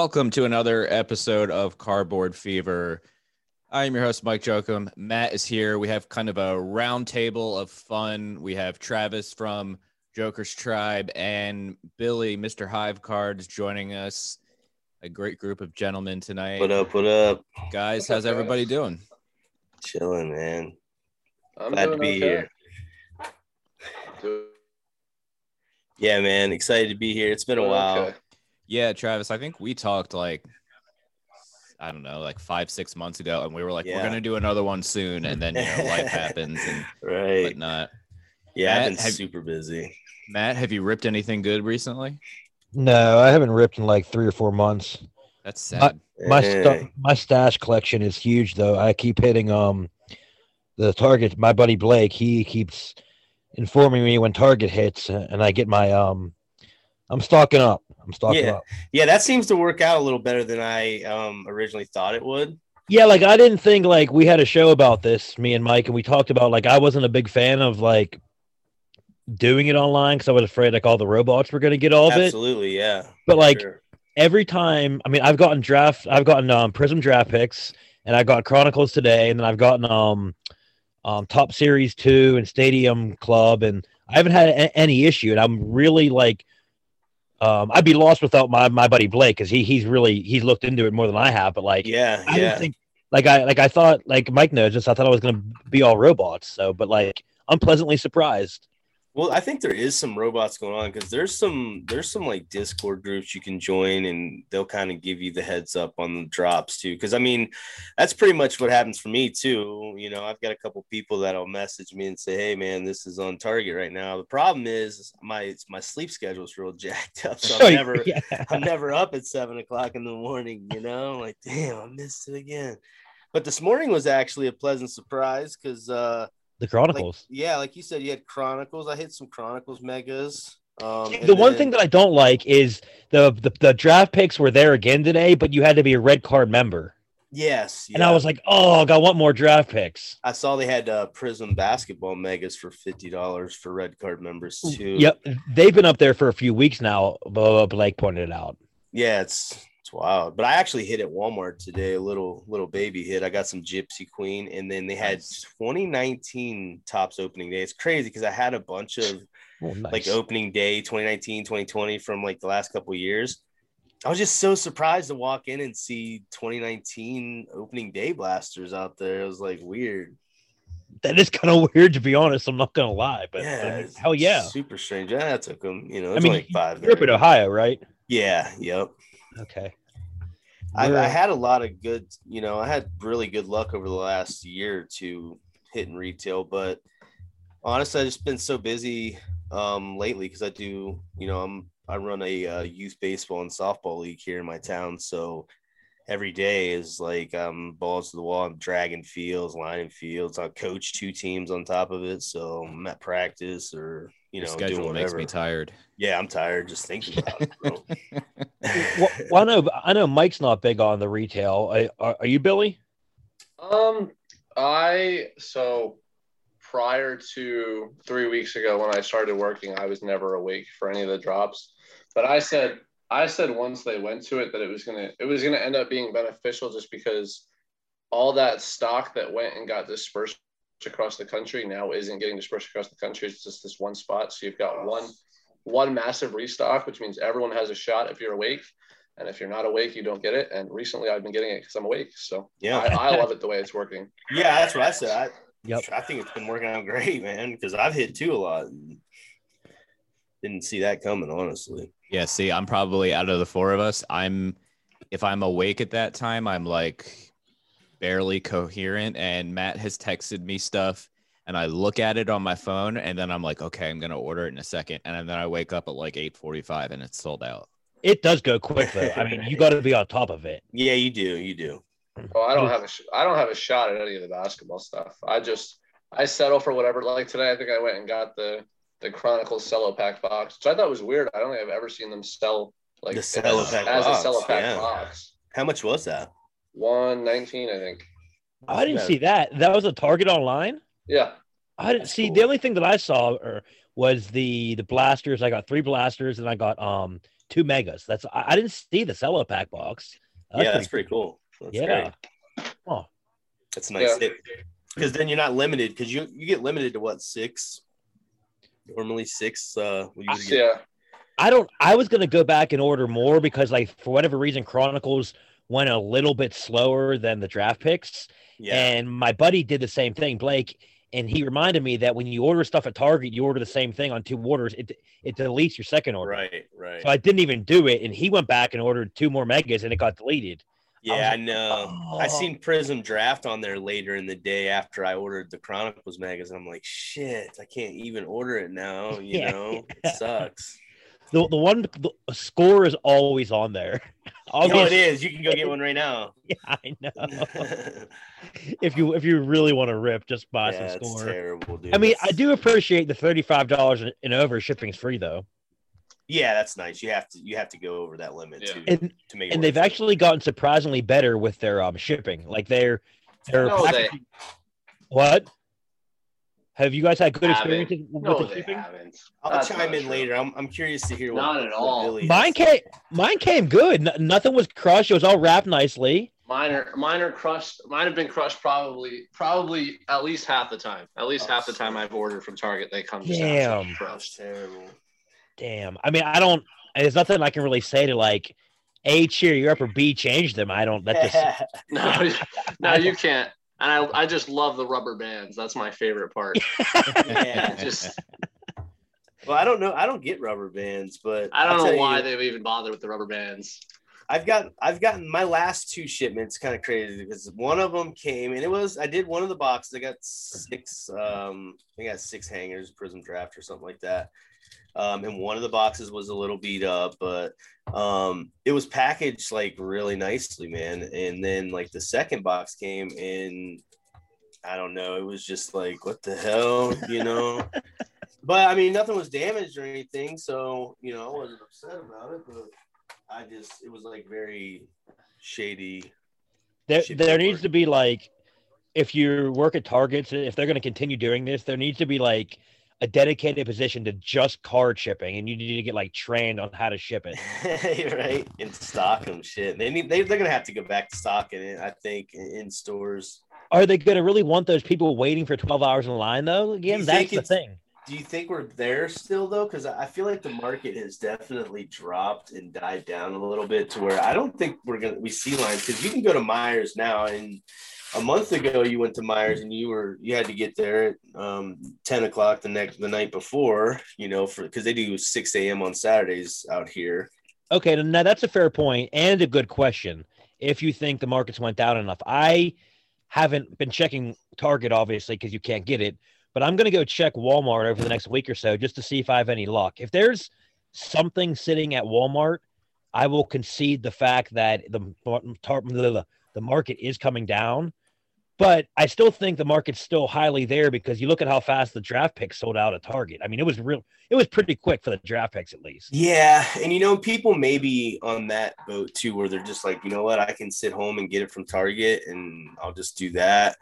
Welcome to another episode of Cardboard Fever. I am your host, Mike Jokum. Matt is here. We have kind of a round table of fun. We have Travis from Joker's Tribe and Billy, Mr. Hive Cards, joining us. A great group of gentlemen tonight. What up? What up? Guys, how's everybody doing? Chilling, man. I'm Glad to be okay. here. Yeah, man. Excited to be here. It's been a while. okay. Yeah, Travis, I think we talked like, I don't know, like five, six months ago, and we were like, we're going to do another one soon. And then, you know, life happens and Right. whatnot. Yeah, I've been have- super busy. Matt, have you ripped anything good recently? No, I haven't ripped in like three or four months. That's sad. My Hey. sta- my stash collection is huge though. I keep hitting um the target. My buddy Blake, he keeps informing me when target hits, and I get my um. I'm stocking up. I'm stocking Yeah. up. Yeah, that seems to work out a little better than I um originally thought it would. Yeah, like I didn't think like we had a show about this, me and Mike, and we talked about like I wasn't a big fan of like doing it online because I was afraid like all the robots were going to get all of it. Absolutely, yeah. But like Sure. every time, I mean, I've gotten draft, I've gotten um, Prizm draft picks, and I got Chronicles today, and then I've gotten um, um, Topps Series two and Stadium Club, and I haven't had a- any issue, and I'm really like, um, I'd be lost without my my buddy Blake because he he's really he's looked into it more than I have, but like, yeah, I yeah. didn't think like I like I thought like Mike knows this, I thought I was gonna be all robots, so but like I'm pleasantly surprised. Well, I think there is some robots going on because there's some there's some like Discord groups you can join and they'll kind of give you the heads up on the drops too. Because I mean, that's pretty much what happens for me too. You know, I've got a couple people that'll message me and say, "Hey, man, this is on target right now." The problem is my my sleep schedule is real jacked up, so I'm never yeah. I'm never up at seven o'clock in the morning, you know, like damn, I missed it again. But this morning was actually a pleasant surprise because uh the like, Chronicles. yeah, like you said, you had Chronicles. I hit some Chronicles megas. Um, the one thing that I don't like is the, the the draft picks were there again today, but you had to be a red card member, yes, and I was like, oh, I want more draft picks. I saw they had uh, Prizm basketball megas for fifty dollars for red card members too. Yep, they've been up there for a few weeks now. Blake pointed it out. yeah, it's it's wild. But I actually hit at Walmart today. A little little baby hit. I got some Gypsy Queen, and then they had Nice. 2019 Topps opening day. It's crazy because I had a bunch of Oh, nice. like opening day 2019 2020 from like the last couple years i was just so surprised to walk in and see 2019 opening day blasters out there it was like weird that is kind of weird to be honest. I'm not gonna lie, but yeah um, I mean, hell yeah. super strange yeah that took them you know I it's mean, like five you're up in. Ohio, right? yeah yep Okay. I, I had a lot of good you know i had really good luck over the last year to hit hitting retail but honestly i just been so busy um lately because i do you know i'm i run a uh, youth baseball and softball league here in my town so every day is like um balls to the wall i'm dragging fields lining fields i coach two teams on top of it so i'm at practice or you Your know doing schedule makes me tired. yeah i'm tired just thinking about it bro. well, well, I know, I know Mike's not big on the retail. I, are, are you, Billy? Um, I so prior to three weeks ago when I started working, I was never awake for any of the drops. But I said, I said once they went to it that it was gonna, it was gonna end up being beneficial just because all that stock that went and got dispersed across the country now isn't getting dispersed across the country. It's just this one spot. So you've got one, one massive restock, which means everyone has a shot if you're awake. And if you're not awake, you don't get it. And recently I've been getting it because I'm awake. So yeah I, I love it the way it's working. yeah that's what i said I, Yep. I think it's been working out great, man, because I've hit two a lot. and Didn't see that coming, honestly. Yeah, see, I'm probably out of the four of us. I'm if I'm awake at that time, I'm like barely coherent. And Matt has texted me stuff and I look at it on my phone and then I'm like, okay, I'm gonna order it in a second. And then I wake up at like 8:45 and it's sold out. It does go quick though. I mean, you got to be on top of it. Yeah, you do. You do. Oh, I don't have a sh- I don't have a shot at any of the basketball stuff. I just I settle for whatever. Like today, I think I went and got the the Chronicles cello pack box, which I thought was weird. I don't think I've ever seen them sell like The cello as, pack as box, a cello pack yeah. box. How much was that? One nineteen, I think. I didn't Yeah. see that. That was a target online. Yeah, I didn't That's see cool. the only thing that I saw or, was the the blasters. I got three blasters and I got um two megas. That's I, I didn't see the cello pack box. yeah, that's pretty cool. That's yeah. great. Oh, That's a nice. Yeah. Because then you're not limited. Because you you get limited to what six? Normally six. Uh, we usually get- Yeah. I don't. I was gonna go back and order more because, like, for whatever reason, Chronicles went a little bit slower than the draft picks. yeah. And my buddy did the same thing, Blake. And he reminded me that when you order stuff at Target, you order the same thing on two orders. It it deletes your second order. Right. Right. So I didn't even do it, and he went back and ordered two more megas, and it got deleted. Yeah, I like, know. I "Oh." seen Prizm Draft on there later in the day after I ordered the Chronicles magazine. I'm like, shit, I can't even order it now. You Yeah. know, it sucks. The the one the score is always on there. Oh, it Always, is. You can go get one right now. yeah, I know. if you if you really want to rip, just buy some it's score. terrible, dude. I mean, I do appreciate the thirty-five dollars and over. Shipping's free though, Yeah, that's nice. You have to you have to go over that limit Yeah. too and to make. it and they've it. actually gotten surprisingly better with their um shipping. Like they're they're No, they what? Have you guys had good Haven't. experiences with no, the they shipping? haven't. I'll That's chime in true. later. I'm, I'm curious to hear what Not at what all. Billy Mine came mine came good. N- nothing was crushed. It was all wrapped nicely. Mine are mine are crushed. Mine have been crushed probably probably at least half the time. At least Oh, half the time. I've ordered from Target, they come just Damn. absolutely That's crushed. terrible. Damn. I mean, I don't. There's nothing I can really say to like, a cheer you up or b change them. I don't. That just No, no, you can't. And I, I just love the rubber bands. That's my favorite part. yeah. Just Well, I don't know. I don't get rubber bands, but I don't know why you, they've even bothered with the rubber bands. I've got I've gotten my last two shipments kind of crazy because one of them came and it was I did one of the boxes. I got six um I got six hangers, Prizm Draft or something like that. Um, and one of the boxes was a little beat up, but um, it was packaged like really nicely, man. And then like the second box came and I don't know, it was just like what the hell, you know. but I mean, nothing was damaged or anything, so you know, I wasn't upset about it. But I just, it was like very shady. there, Shit there needs to be like, if you work at Targets, if they're going to continue doing this, there needs to be like a dedicated position to just card shipping, and you need to get like trained on how to ship it. right and stock them shit they need they, they're gonna have to go back to stocking it i think in, in stores Are they to really want those people waiting for 12 hours in line though? Again, that's the thing. do you think we're there still though because i feel like the market has definitely dropped and died down a little bit to where i don't think we're gonna we see lines because you can go to Meijer's now and a month ago you went to Meijer's and you were you had to get there at um, 10 o'clock the next the night before you know for because they do 6 a.m on saturdays out here Okay, now that's a fair point and a good question. If you think the markets went down enough, I haven't been checking Target obviously because you can't get it, but I'm going to go check Walmart over the next week or so just to see if I have any luck. If there's something sitting at Walmart, I will concede the fact that the the market is coming down. But I still think the market's still highly there because you look at how fast the draft picks sold out at Target. I mean, it was real. It was pretty quick for the draft picks, at least. Yeah, and you know, people may be on that boat too, where they're just like, you know what, I can sit home and get it from Target, and I'll just do that,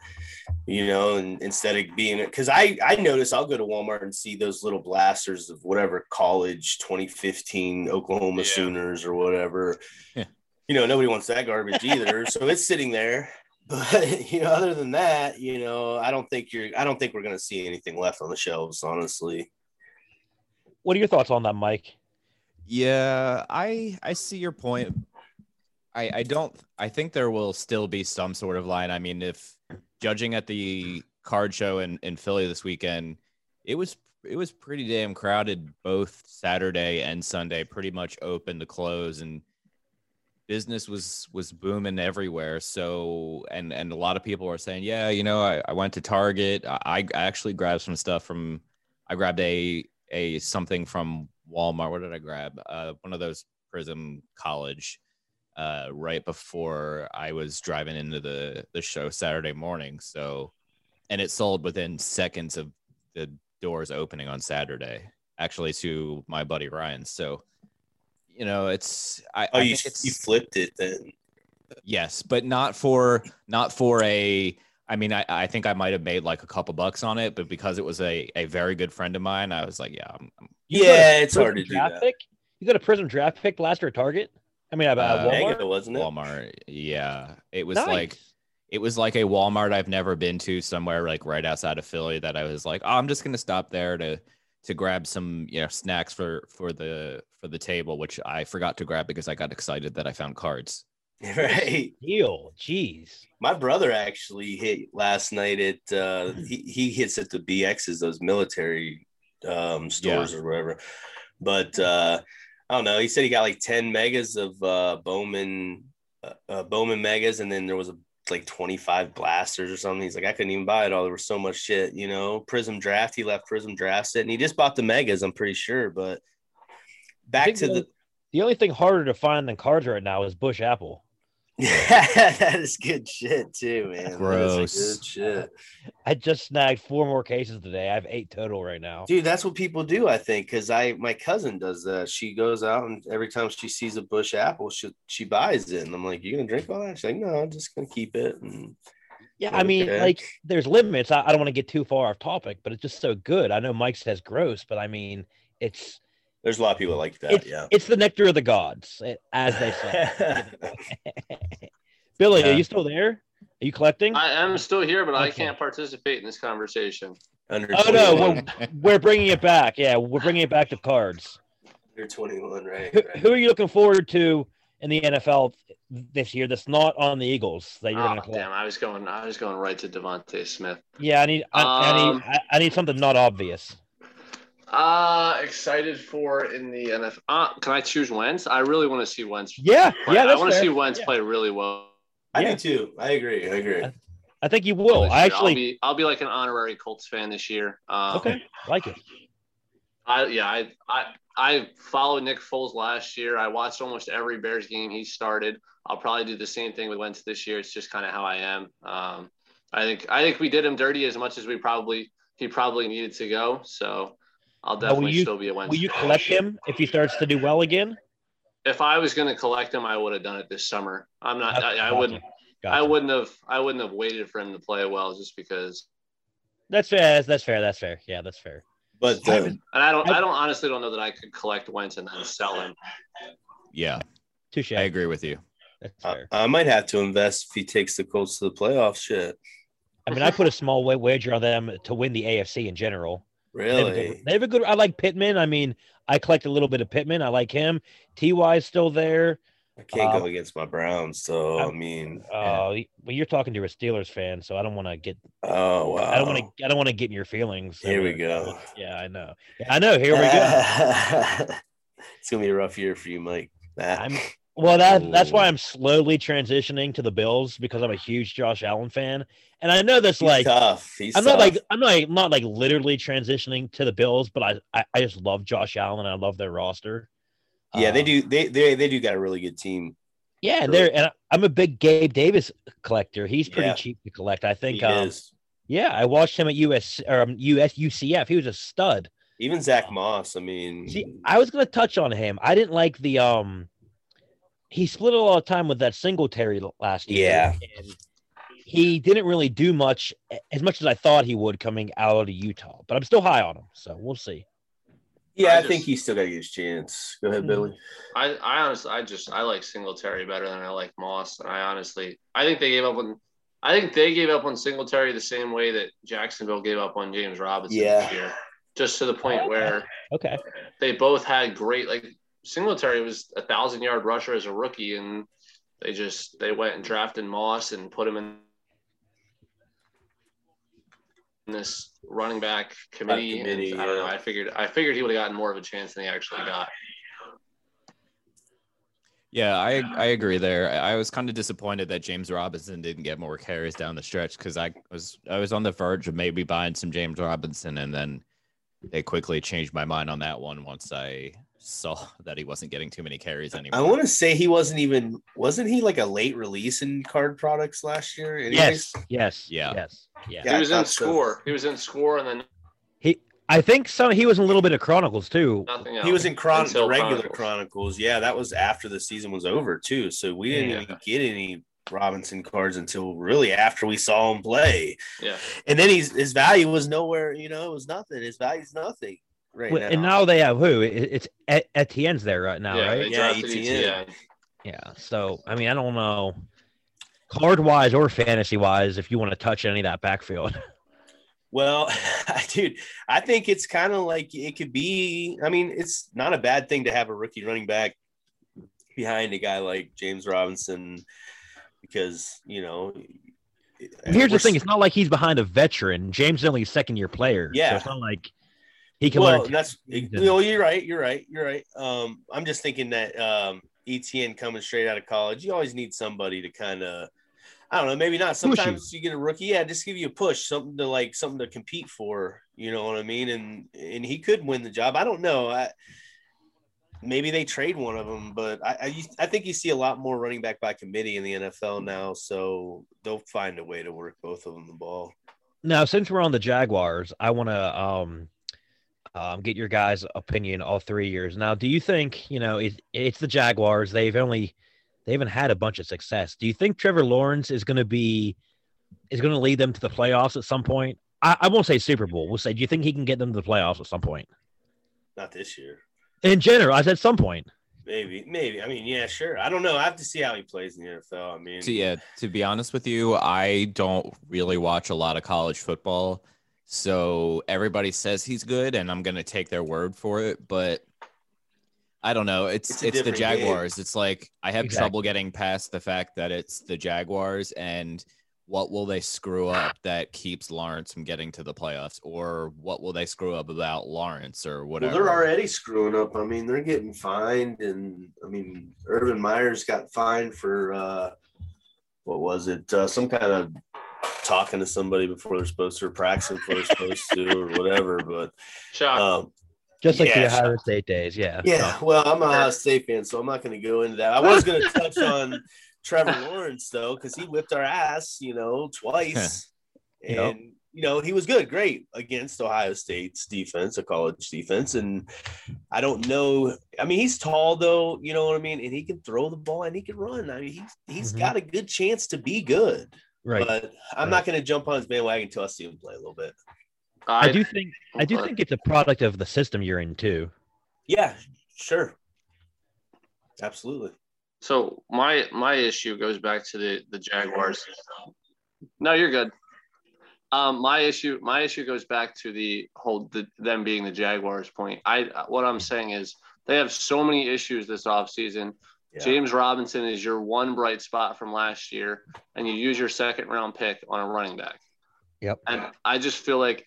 you know, and instead of being because I I notice I'll go to Walmart and see those little blasters of whatever college 2015 Oklahoma Yeah. Sooners or whatever. Yeah. You know, nobody wants that garbage either, so it's sitting there. But you know, other than that, you know, I don't think you're. I don't think we're gonna see anything left on the shelves, honestly. What are your thoughts on that, Mike? Yeah, I I see your point. I I don't I think there will still be some sort of line. I mean, if judging at the card show in, in Philly this weekend, it was it was pretty damn crowded both Saturday and Sunday, pretty much open to close and business was was booming everywhere. So and and a lot of people were saying, Yeah, you know, I, I went to Target. I, I actually grabbed some stuff from I grabbed a a something from Walmart. What did I grab? Uh, one of those Prizm College. Uh, right before I was driving into the the show Saturday morning. So, and it sold within seconds of the doors opening on Saturday. Actually, to my buddy Ryan. So, you know, it's I, Oh, I you think it's you flipped it then. Yes, but not for not for a. I mean, I, I think I might have made like a couple bucks on it, but because it was a, a very good friend of mine, I was like, yeah, I'm, I'm- You got a Yeah, it's hard to Prizm do draft that. pick? you got a Prizm draft pick last year at Target? I mean, about Uh, Walmart. Mega, wasn't it? Walmart. Yeah, it was Nice. like it was like a Walmart I've never been to somewhere like right outside of Philly that I was like, oh, I'm just gonna stop there to to grab some you know snacks for for the for the table, which I forgot to grab because I got excited that I found cards. right. deal. Jeez. My brother actually hit last night at uh he, he hits at the BXs, those military um stores or whatever. But uh I don't know. He said he got like 10 megas of uh Bowman uh, uh Bowman megas, and then there was a like 25 blasters or something. He's like, I couldn't even buy it all. There was so much shit, you know. Prizm draft, he left Prizm draft it, and he just bought the megas, I'm pretty sure. But back to the- the The only thing harder to find than cards right now is Busch Apple. Yeah, that is good shit too, man. That is Gross. good shit. I just snagged four more cases today. I have eight total right now. Dude, that's what people do, I think, because I my cousin does that. She goes out and every time she sees a Busch Apple, she she buys it. And I'm like, You gonna drink all that? She's like, No, I'm just gonna keep it. And Yeah, I mean, Okay. like, there's limits. I, I don't want to get too far off topic, but it's just so good. I know Mike says gross, but I mean, it's there's a lot of people like that, it's yeah. it's the nectar of the gods, eh, as they say. Billy, Yeah. are you still there? Are you collecting? I am still here, but I can't participate in this conversation. Under Oh no, we're, we're bringing it back. Yeah, we're bringing it back to cards. Under 21, right? Who, right. who are you looking forward to in the NFL this year? That's not on the Eagles that you're Oh, going to collect. damn, I was going. I was going right to DeVonta Smith. Yeah, I need I, I Um, need I, I need something not obvious. Uh excited for in the NFL. Uh, can I choose Wentz? I really want to see Wentz. Yeah, Play. yeah, I want to see Wentz Yeah. play really well. I yeah. do too. I agree. I agree. I think you will. I actually, I'll be, I'll be like an honorary Colts fan this year. Um, okay, like it. I yeah, I I I followed Nick Foles last year. I watched almost every Bears game he started. I'll probably do the same thing with Wentz this year. It's just kind of how I am. Um, I think I think we did him dirty as much as we probably he probably needed to go. So I'll Now, will you- still be a Wentz. Will you collect him if he starts to do well again? If I was going to collect him, I would have done it this summer. I'm not. I, I wouldn't. I wouldn't have. I wouldn't have waited for him to play well just because. That's fair. That's, that's fair. That's fair. Yeah, that's fair. But I uh, And I don't. I- I don't honestly don't know that I could collect Wentz and then sell him. Yeah, Touche. I agree with you. That's I, fair. I might have to invest if he takes the Colts to the playoffs. Shit. I mean, I put a small wager on them to win the AFC in general. They have, Really? good, they have a good. I like Pittman. I mean, I collect a little bit of Pittman. I like him. Ty is still there. I can't Uh, go against my Browns, so I mean, Uh, but you're talking to a Steelers fan, so I don't want to get. oh wow. I don't want to. I don't want to get in your feelings. Here we go. Yeah, I know. I know. Here we go. it's gonna be a rough year for you, Mike. I'm well. That that's why I'm slowly transitioning to the Bills because I'm a huge Josh Allen fan, and I know that's he's like tough. He's I'm not like I'm not not like literally transitioning to the Bills, but I I, I just love Josh Allen. I love their roster. yeah, they Um, do. They they they do got a really good team. Yeah, and they're and I'm a big Gabe Davis collector. He's pretty Yeah. cheap to collect. I think. He Um, is. yeah, I watched him at US or um, US UCF. He was a stud. Even Zach Moss. I mean, See, I was gonna touch on him. I didn't like the um. He split a lot of time with that Singletary l- last year. Yeah. and he didn't really do much as much as I thought he would coming out of Utah. But I'm still high on him, so we'll see. yeah, I I, think just- he's still got to get his chance. Go ahead, Mhm. Billy. I, I honestly, I just, I like Singletary better than I like Moss. And I honestly, I think they gave up on, I think they gave up on Singletary the same way that Jacksonville gave up on James Robinson Yeah. this year. Just to the point Okay. where Okay. they both had great, like Singletary was a thousand yard rusher as a rookie, and they just they went and drafted Moss and put him in this running back committee. committee, and I don't know. I figured I figured he would have gotten more of a chance than he actually got. Yeah, I I agree there. I I was kind of disappointed that James Robinson didn't get more carries down the stretch because I was I was on the verge of maybe buying some James Robinson, and then they quickly changed my mind on that one once I saw that he wasn't getting too many carries anymore. I want to say he wasn't even wasn't he like a late release in card products last year? anyways? Yes. Yes. Yeah. Yes. Yeah. Yeah, he was in thought so. score. He was in score, and then he. I think some. He was in a little bit of Chronicles too. nothing else. He was in chron- Until the regular Chronicles. Chronicles. Yeah, that was after the season was over too. So we didn't Yeah. even get any Robinson cards until really after we saw him play. Yeah. And then he's his value was nowhere. You know, it was nothing. His value's nothing. Right Well, now. And now they have who? It's Et- Etienne's there right now, yeah, right? Yeah, drafted Etienne. Etienne. Yeah. So I mean, I don't know, card wise or fantasy wise, if you want to touch any of that backfield. Well, dude, I think it's kind of like it could be. I mean, it's not a bad thing to have a rookie running back behind a guy like James Robinson because, you know, here's the thing: it's not like he's behind a veteran. James is only a second year player. Yeah. so Yeah. it's not like he can well, learn. that's you know, you're right. You're right. You're right. Um, I'm just thinking that um, Etienne coming straight out of college, you always need somebody to kind of, I don't know, maybe not. you. Sometimes you get a rookie, yeah, just give you a push, something to like, something to compete for. You know what I mean? And and he could win the job. I don't know. I maybe they trade one of them, but I I, I think you see a lot more running back by committee in the NFL now, so they'll find a way to work both of them the ball. Now, since we're on the Jaguars, I want to um, um, get your guys' opinion all three years. Now, do you think you know it, it's the Jaguars? They've only they haven't had a bunch of success. Do you think Trevor Lawrence is going to be is going to lead them to the playoffs at some point? I, I won't say Super Bowl. We'll say, do you think he can get them to the playoffs at some point? Not this year. In general, I said some point. Maybe, maybe. I mean, yeah, sure. I don't know. I have to see how he plays in the NFL. I mean, To, yeah, to be honest with you, I don't really watch a lot of college football. So everybody says he's good, and I'm gonna take their word for it. But I don't know. It's It's it's, the different game. Jaguars. It's like I have Exactly. trouble getting past the fact that it's the Jaguars, and what will they screw up that keeps Lawrence from getting to the playoffs, or what will they screw up about Lawrence, or well, whatever? they're already screwing up. I mean, they're getting fined, and I mean, Urban Myers got fined for uh, what was it? Uh, some kind of talking to somebody before they're supposed to, or practicing before they're supposed to, or whatever. But Shock. um, Just like Yeah, the Ohio State days, yeah. Yeah, well, I'm a Ohio State fan, so I'm not going to go into that. I was going to touch on Trevor Lawrence though, because he whipped our ass, you know, twice, and Yep. you know he was good, great against Ohio State's defense, a college defense, and I don't know. I mean, he's tall though, you know what I mean, and he can throw the ball and he can run. I mean, he's he's Mhm. got a good chance to be good, Right. but I'm not going to jump on his bandwagon until I see him play a little bit. I do think I do think it's a product of the system you're in too. Yeah, sure, absolutely. So my my issue goes back to the the Jaguars. No, you're good. Um, my issue my issue goes back to the whole the, them being the Jaguars point. I what I'm saying is they have so many issues this offseason. Yeah. James Robinson is your one bright spot from last year, and you use your second round pick on a running back. Yep. And I just feel like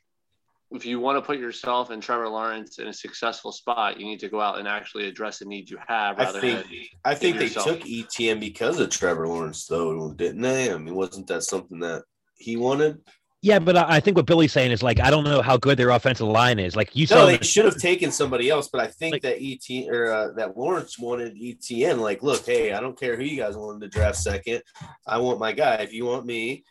if you want to put yourself and Trevor Lawrence in a successful spot, you need to go out and actually address the needs you have I rather think- than I think they yourself. took Etienne because of Trevor Lawrence, though, didn't they? I mean, wasn't that something that he wanted? Yeah, but I I think what Billy's saying is like I don't know how good their offensive line is. Like you No, saw, they the- should have taken somebody else, but I think Like- that ET or uh, that Lawrence wanted Etienne. Like, look, hey, I don't care who you guys wanted to draft second. I want my guy. If you want me,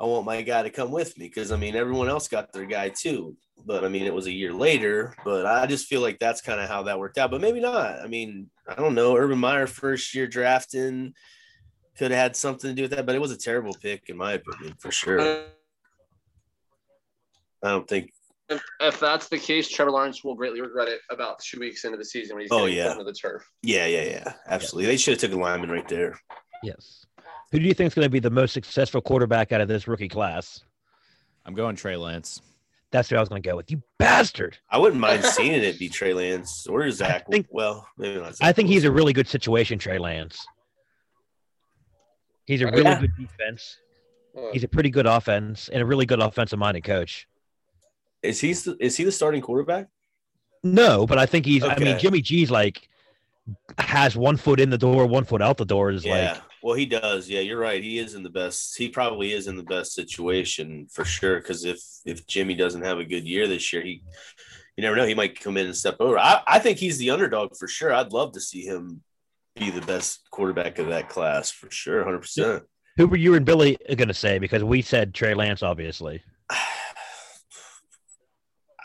I want my guy to come with me because I mean, everyone else got their guy too. But I mean, it was a year later. But I just feel like that's kind of how that worked out. But maybe not. I mean, I don't know. Urban Meyer first year drafting could have had something to do with that, but it was a terrible pick in my opinion for sure. I don't think. If, if that's the case, Trevor Lawrence will greatly regret it about two weeks into the season when he's Oh, yeah. into the turf. Yeah, yeah, yeah. Absolutely. They should have took a lineman right there. yes. Who do you think is going to be the most successful quarterback out of this rookie class? I'm going Trey Lance. That's who I was going to go with. You bastard! I wouldn't mind seeing it be Trey Lance or Zach. think- well, maybe not. Zach I think he's a really good situation, Trey Lance. He's a really Yeah. good defense. He's a pretty good offense and a really good offensive minded coach. Is he is he the starting quarterback? No, but I think he's. I mean, Jimmy G's like has one foot in the door, one foot out the door. Is Yeah. like well, he does. Yeah, you're right. He is in the best. He probably is in the best situation for sure. Because if if Jimmy doesn't have a good year this year, he you never know. He might come in and step over. I, I think he's the underdog for sure. I'd love to see him be the best quarterback of that class for sure, hundred percent. who were you and Billy going to say? Because we said Trey Lance, obviously.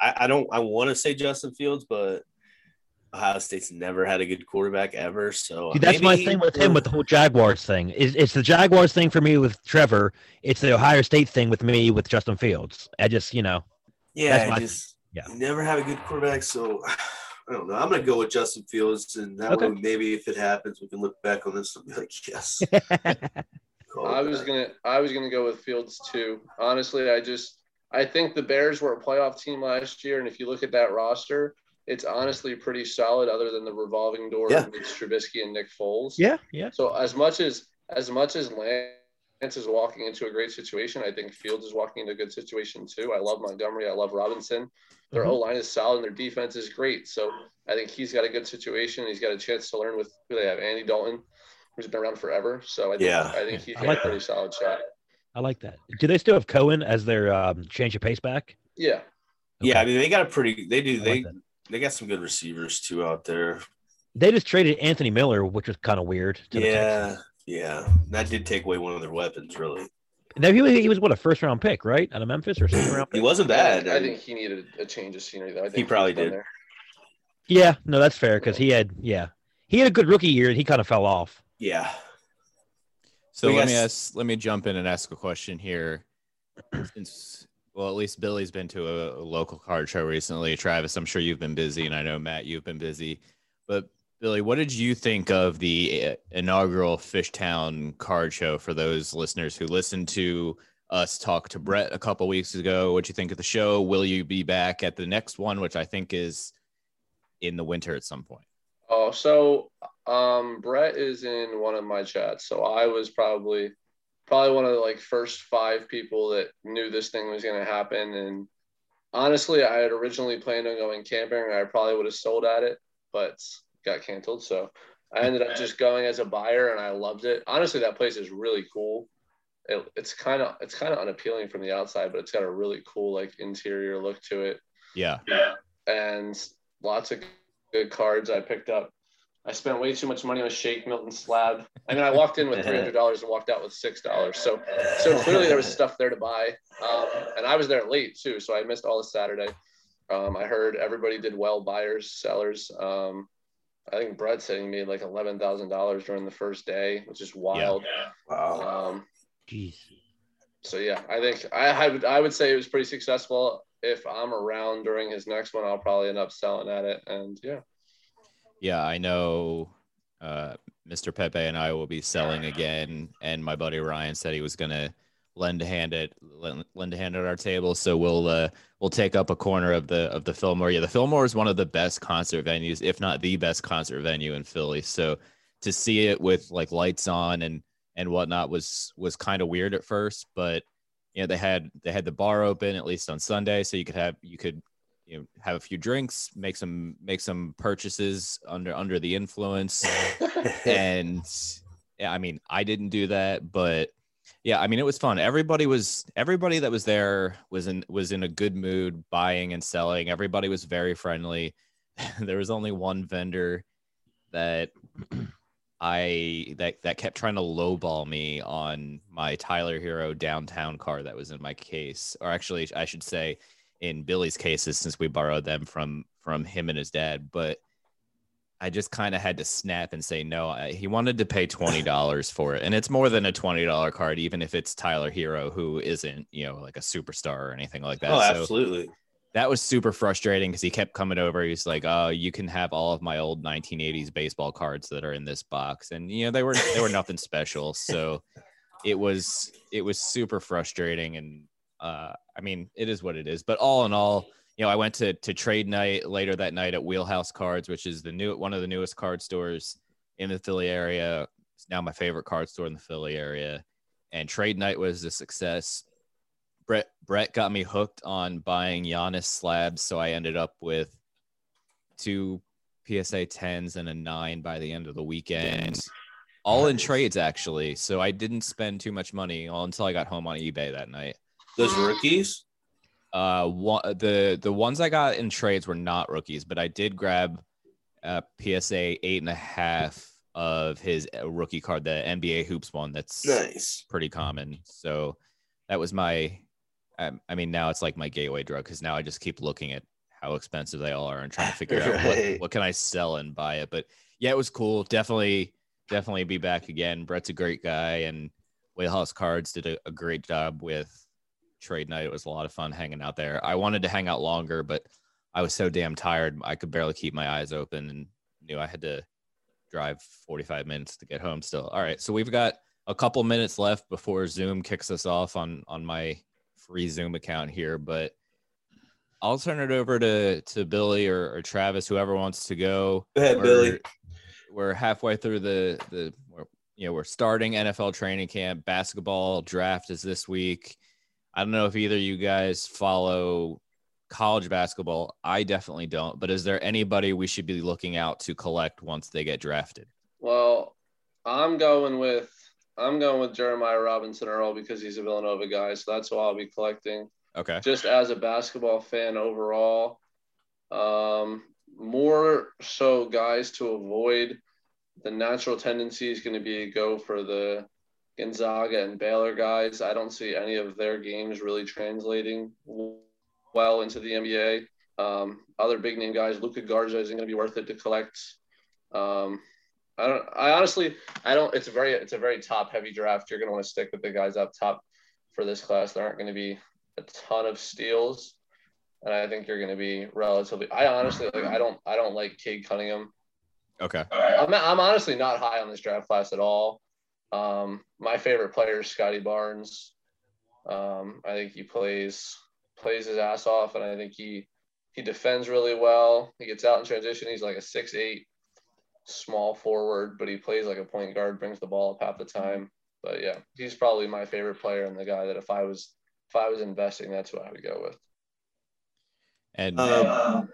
I, I don't. I want to say Justin Fields, but Ohio State's never had a good quarterback ever. So See, that's my thing with him with the whole Jaguars thing. Is it's the Jaguars thing for me with Trevor. It's the Ohio State thing with me with Justin Fields. I just you know yeah, that's my- just yeah. never have a good quarterback, so I don't know. I'm gonna go with Justin Fields, and that Okay. way maybe if it happens, we can look back on this and be like, yes. I was gonna I was gonna go with Fields too. Honestly, I just I think the Bears were a playoff team last year, and if you look at that roster, it's honestly pretty solid, other than the revolving door Yeah. of Mitch Trubisky and Nick Foles. yeah, yeah. So as much as as much as Lance is walking into a great situation, I think Fields is walking into a good situation too. I love Montgomery. I love Robinson. Their Mhm. O line is solid and their defense is great. So I think he's got a good situation. He's got a chance to learn with who they have, Andy Dalton, who's been around forever. So I think Yeah. I think he's I got like a pretty solid shot. I like that. Do they still have Cohen as their um, change of pace back? Yeah. Yeah, I mean they got a pretty. They do. I like They that. they got some good receivers too out there. They just traded Anthony Miller, which was kind of weird. To Yeah, Texans. yeah. That did take away one of their weapons, really. Now he was, he was what a first round pick, right? Out of Memphis or second round He wasn't bad. I think he needed a change of scenery though. I think he probably he's done did. there. Yeah, no, that's fair because he had yeah he had a good rookie year and he kind of fell off. Yeah. So We let got me ask. Let me jump in and ask a question here. Since well, at least Billy's been to a, a local card show recently. Travis, I'm sure you've been busy, and I know Matt, you've been busy. But Billy, what did you think of the uh, inaugural Fishtown card show? For those listeners who listened to us talk to Brett a couple weeks ago, what would you think of the show? Will you be back at the next one, which I think is in the winter at some point? Oh, so um, Brett is in one of my chats. So I was probably probably one of the like first five people that knew this thing was going to happen. And honestly, I had originally planned on going camping. and I probably would have sold at it, but got canceled. So I ended up just going as a buyer, and I loved it. Honestly, that place is really cool. It, it's kind of it's kind of unappealing from the outside, but it's got a really cool like interior look to it Yeah, Yeah. and lots of good cards I picked up. I spent way too much money on Shake Milton Slab. I mean, I walked in with three hundred dollars and walked out with six dollars. So, so clearly there was stuff there to buy, um, and I was there late too, so I missed all of Saturday. Um, I heard everybody did well, buyers, sellers. Um, I think Brett said he made like eleven thousand dollars during the first day, which is wild. Wow. Um, Jeez. so yeah, I think I, I would I would say it was pretty successful. If I'm around during his next one, I'll probably end up selling at it, and yeah. Yeah, I know uh, Mr. Pepe and I will be selling again, and my buddy Ryan said he was gonna lend a hand at lend, lend a hand at our table. So we'll uh, we'll take up a corner of the of the Fillmore. Yeah, the Fillmore is one of the best concert venues, if not the best concert venue in Philly. So to see it with like lights on and and whatnot was was kind of weird at first, but you know they had they had the bar open at least on Sunday, so you could have you could you know have a few drinks, make some make some purchases under under the influence, and yeah, I mean I didn't do that, but yeah, I mean it was fun. Everybody was everybody that was there was in was in a good mood, buying and selling. Everybody was very friendly. there was only one vendor that I that that kept trying to lowball me on my Tyler Herro downtown car that was in my case, or actually I should say in Billy's cases since we borrowed them from from him and his dad. But I just kind of had to snap and say no. I, he wanted to pay twenty dollars for it, and it's more than a twenty dollar card, even if it's Tyler Herro, who isn't you know like a superstar or anything like that. oh, So- absolutely. that was super frustrating because he kept coming over. He's like, "Oh, you can have all of my old 1980s baseball cards that are in this box," and you know they were they were nothing special. So it was it was super frustrating, and uh, I mean it is what it is. But all in all, you know, I went to to trade night later that night at Wheelhouse Cards, which is the new one of the newest card stores in the Philly area. It's now my favorite card store in the Philly area, and trade night was a success. Brett Brett got me hooked on buying Giannis slabs, so I ended up with two PSA tens and a nine by the end of the weekend, all in trades actually. So I didn't spend too much money all until I got home on eBay that night. Those rookies. Uh, one, the the ones I got in trades were not rookies, but I did grab a PSA eight and a half of his uh, rookie card, the NBA hoops one. That's Nice. pretty common. So that was my, I, I mean, now it's like my gateway drug because now I just keep looking at how expensive they all are and trying to figure out what, what can I sell and buy it. But yeah, it was cool. Definitely, definitely be back again. Brett's a great guy and Wheelhouse Cards did a, a great job with trade night. It was a lot of fun hanging out there. I wanted to hang out longer, but I was so damn tired I could barely keep my eyes open and knew I had to drive 45 minutes to get home still. All right, so we've got a couple minutes left before Zoom kicks us off on on my free Zoom account here, but I'll turn it over to to Billy or, or Travis, whoever wants to go. Go ahead, We're- Billy. We're halfway through the the we're, you know we're starting NFL training camp. Basketball draft is this week. I don't know if either of you guys follow college basketball. I definitely don't. But is there anybody we should be looking out to collect once they get drafted? Well, I'm going with I'm going with Jeremiah Robinson Earl because he's a Villanova guy, so that's who I'll be collecting. Okay. Just as a basketball fan overall, um, more so guys to avoid. The natural tendency is going to be go for the Gonzaga and Baylor guys. I don't see any of their games really translating well into the NBA. Um, other big name guys, Luka Garza isn't going to be worth it to collect. Um, I don't. I honestly, I don't. It's a very, it's a very top heavy draft. You're going to want to stick with the guys up top for this class. There aren't going to be a ton of steals, and I think you're going to be relatively. I honestly like. I don't. I don't like Cade Cunningham. Okay. I'm, I'm honestly not high on this draft class at all. Um, my favorite player is Scottie Barnes. Um, I think he plays plays his ass off, and I think he he defends really well. He gets out in transition. He's like a six eight small forward, but he plays like a point guard, brings the ball up half the time. But yeah, he's probably my favorite player and the guy that if I was if I was investing, that's what I would go with. And Um,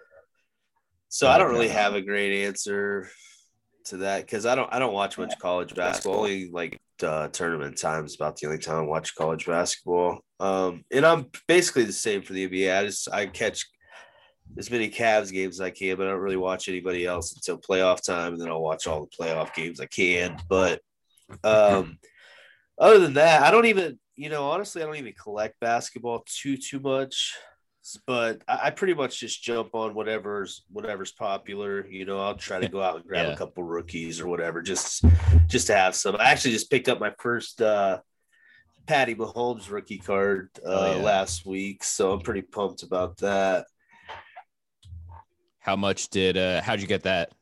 so I don't really have a great answer to that because I don't I don't watch much college basketball. Only like uh, tournament times about the only time I watch college basketball. Um, and I'm basically the same for the NBA. I just I catch as many Cavs games as I can, but I don't really watch anybody else until playoff time, and then I'll watch all the playoff games I can. But um, other than that, I don't even you know honestly I don't even collect basketball too too much but I, I pretty much just jump on whatever's whatever's popular. You know, I'll try to go out and grab Yeah. a couple rookies or whatever, just just to have some. I actually just picked up my first uh Patty Mahomes rookie card uh, Oh, yeah. last week, so I'm pretty pumped about that. how much did uh how'd you get that?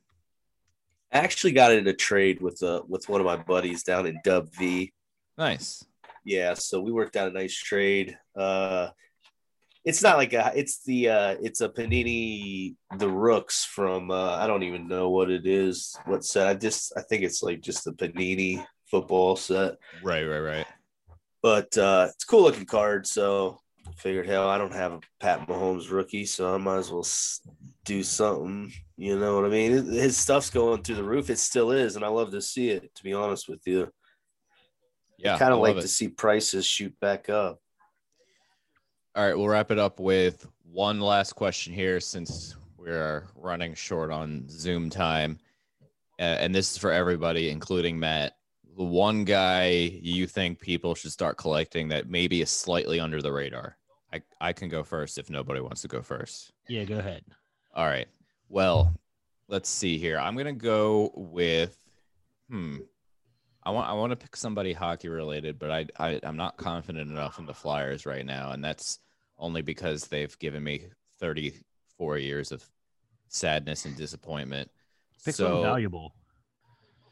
I actually got it in a trade with uh with one of my buddies down in Dub V. Nice. Yeah, so we worked out a nice trade. Uh it's not like a it's the uh it's a Panini the Rooks from uh I don't even know what it is, what set. I just I think it's like just the Panini football set. Right, right, right. But uh it's a cool looking card, so I figured hell I don't have a Pat Mahomes rookie, so I might as well do something. You know what I mean? His stuff's going through the roof. It still is, and I love to see it. To be honest with you, Yeah. kind of like it. to see prices shoot back up. All right, we'll wrap it up with one last question here since we're running short on Zoom time. Uh, and this is for everybody, including Matt. The one guy you think people should start collecting that maybe is slightly under the radar. I, I can go first if nobody wants to go first. Yeah, go ahead. All right. Well, let's see here. I'm gonna go with hmm. I want I want to pick somebody hockey related, but I, I I'm not confident enough in the Flyers right now, and that's only because they've given me 34 years of sadness and disappointment. Pick so valuable.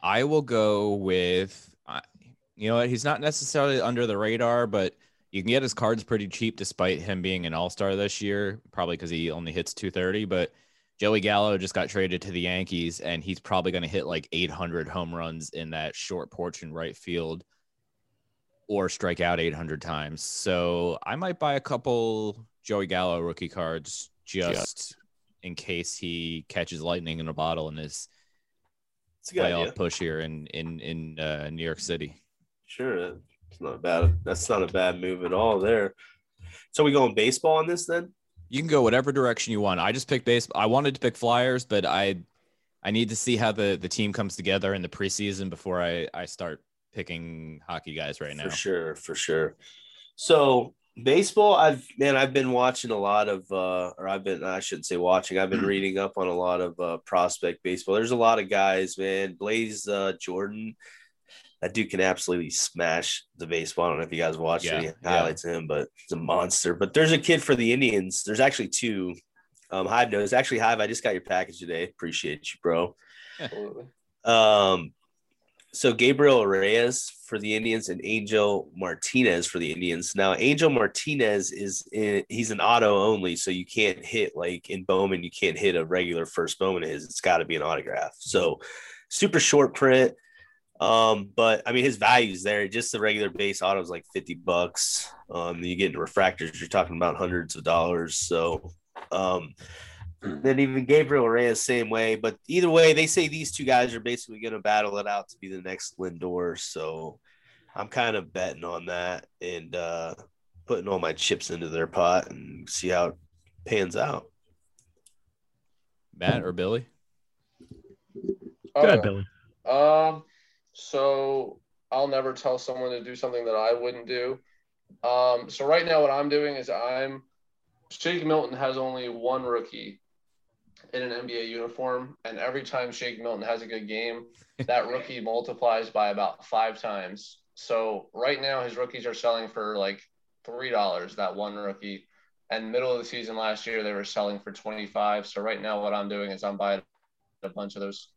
I will go with, you know what? He's not necessarily under the radar, but you can get his cards pretty cheap despite him being an all star this year, probably because he only hits 230. But Joey Gallo just got traded to the Yankees, and he's probably going to hit like 800 home runs in that short porch in right field or strike out 800 times. So I might buy a couple Joey Gallo rookie cards just in case he catches lightning in a bottle and is It's a good playoff idea. push here in in in uh, New York City. Sure, it's not bad. That's not a bad move at all. There. So we going baseball on this then? You can go whatever direction you want. I just picked baseball. I wanted to pick Flyers, but I I need to see how the the team comes together in the preseason before I I start picking hockey guys right now. For sure, for sure. So baseball, I've man, I've been watching a lot of, uh, or I've been, I shouldn't say watching. I've been reading up on a lot of uh, prospect baseball. There's a lot of guys, man. Blaze uh, Jordan, that dude can absolutely smash the baseball. I don't know if you guys watched Yeah, any yeah. highlights of him, but he's a monster. But there's a kid for the Indians. There's actually two. Um, Hive knows. Actually, Hive, I just got your package today. Appreciate you, bro. Absolutely. Um, so Gabriel Arias for the Indians and Angel Martinez for the Indians. Now, Angel Martinez is in, he's an auto only, so you can't hit like in Bowman, you can't hit a regular first Bowman his. It's got to be an autograph. So super short print. Um, but I mean his value's there. Just the regular base auto is like 50 bucks. Um, you get into refractors, you're talking about hundreds of dollars. So um then even Gabriel Arias, same way. But either way, they say these two guys are basically going to battle it out to be the next Lindor. So I'm kind of betting on that and uh, putting all my chips into their pot and see how it pans out. Matt or Billy? Go ahead, Okay. Billy. Um, so I'll never tell someone to do something that I wouldn't do. Um, so right now, what I'm doing is I'm Shake Milton has only one rookie in an NBA uniform, and every time Shake Milton has a good game, that rookie multiplies by about five times. So right now, his rookies are selling for like three dollars. That one rookie, and middle of the season last year, they were selling for twenty five. So right now, what I'm doing is I'm buying a bunch of those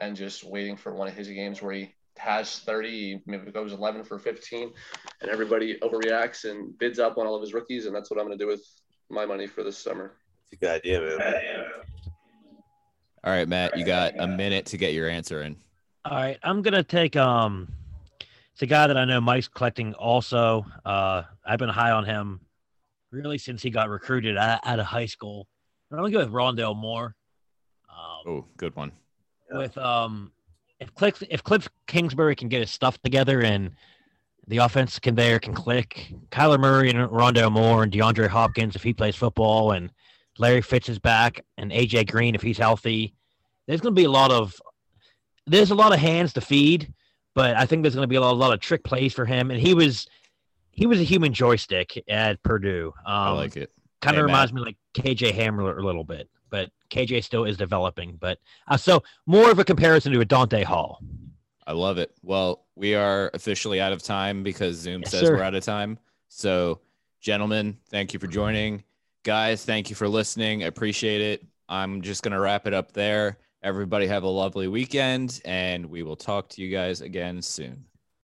and just waiting for one of his games where he has 30, maybe it goes 11 for 15, and everybody overreacts and bids up on all of his rookies. And that's what I'm going to do with my money for this summer. It's a good idea, man. All right, Matt, you got a minute to get your answer in. All right, I'm gonna take um, it's a guy that I know Mike's collecting also. Uh, I've been high on him really since he got recruited out, out of high school. I'm gonna go with Rondale Moore. Um, Oh, good one. With um if Cliff if Cliff Kingsbury can get his stuff together and the offense conveyor can click, Kyler Murray and Rondale Moore and DeAndre Hopkins if he plays football and Larry Fitz is back and AJ Green if he's healthy, there's going to be a lot of there's a lot of hands to feed, but I think there's going to be a lot, a lot of trick plays for him and he was he was a human joystick at Purdue. Um, I like it. kind Hey, of Matt. reminds me like KJ Hamler a little bit, but KJ still is developing. But uh, so more of a comparison to a Dante Hall. I love it. Well, we are officially out of time because Zoom Yes, says sir. we're out of time. So, gentlemen, thank you for joining. Guys, thank you for listening. I appreciate it. I'm just going to wrap it up there. Everybody have a lovely weekend, and we will talk to you guys again soon.